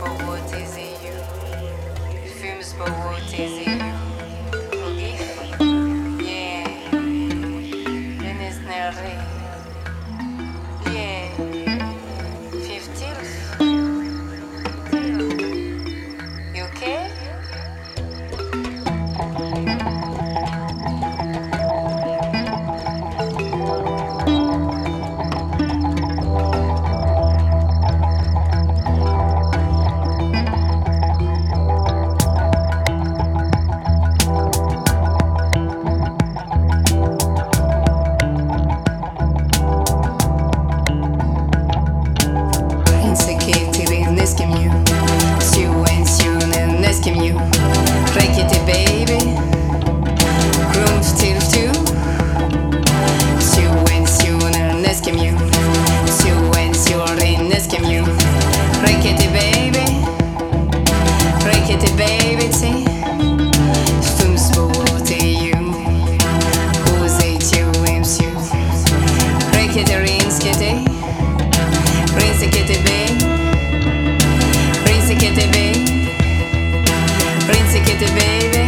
but what is in you? Fumes, but what is in you? Kitty rings, kitty, rinse kitty bee, rinse kitty bee, rinse kitty baby.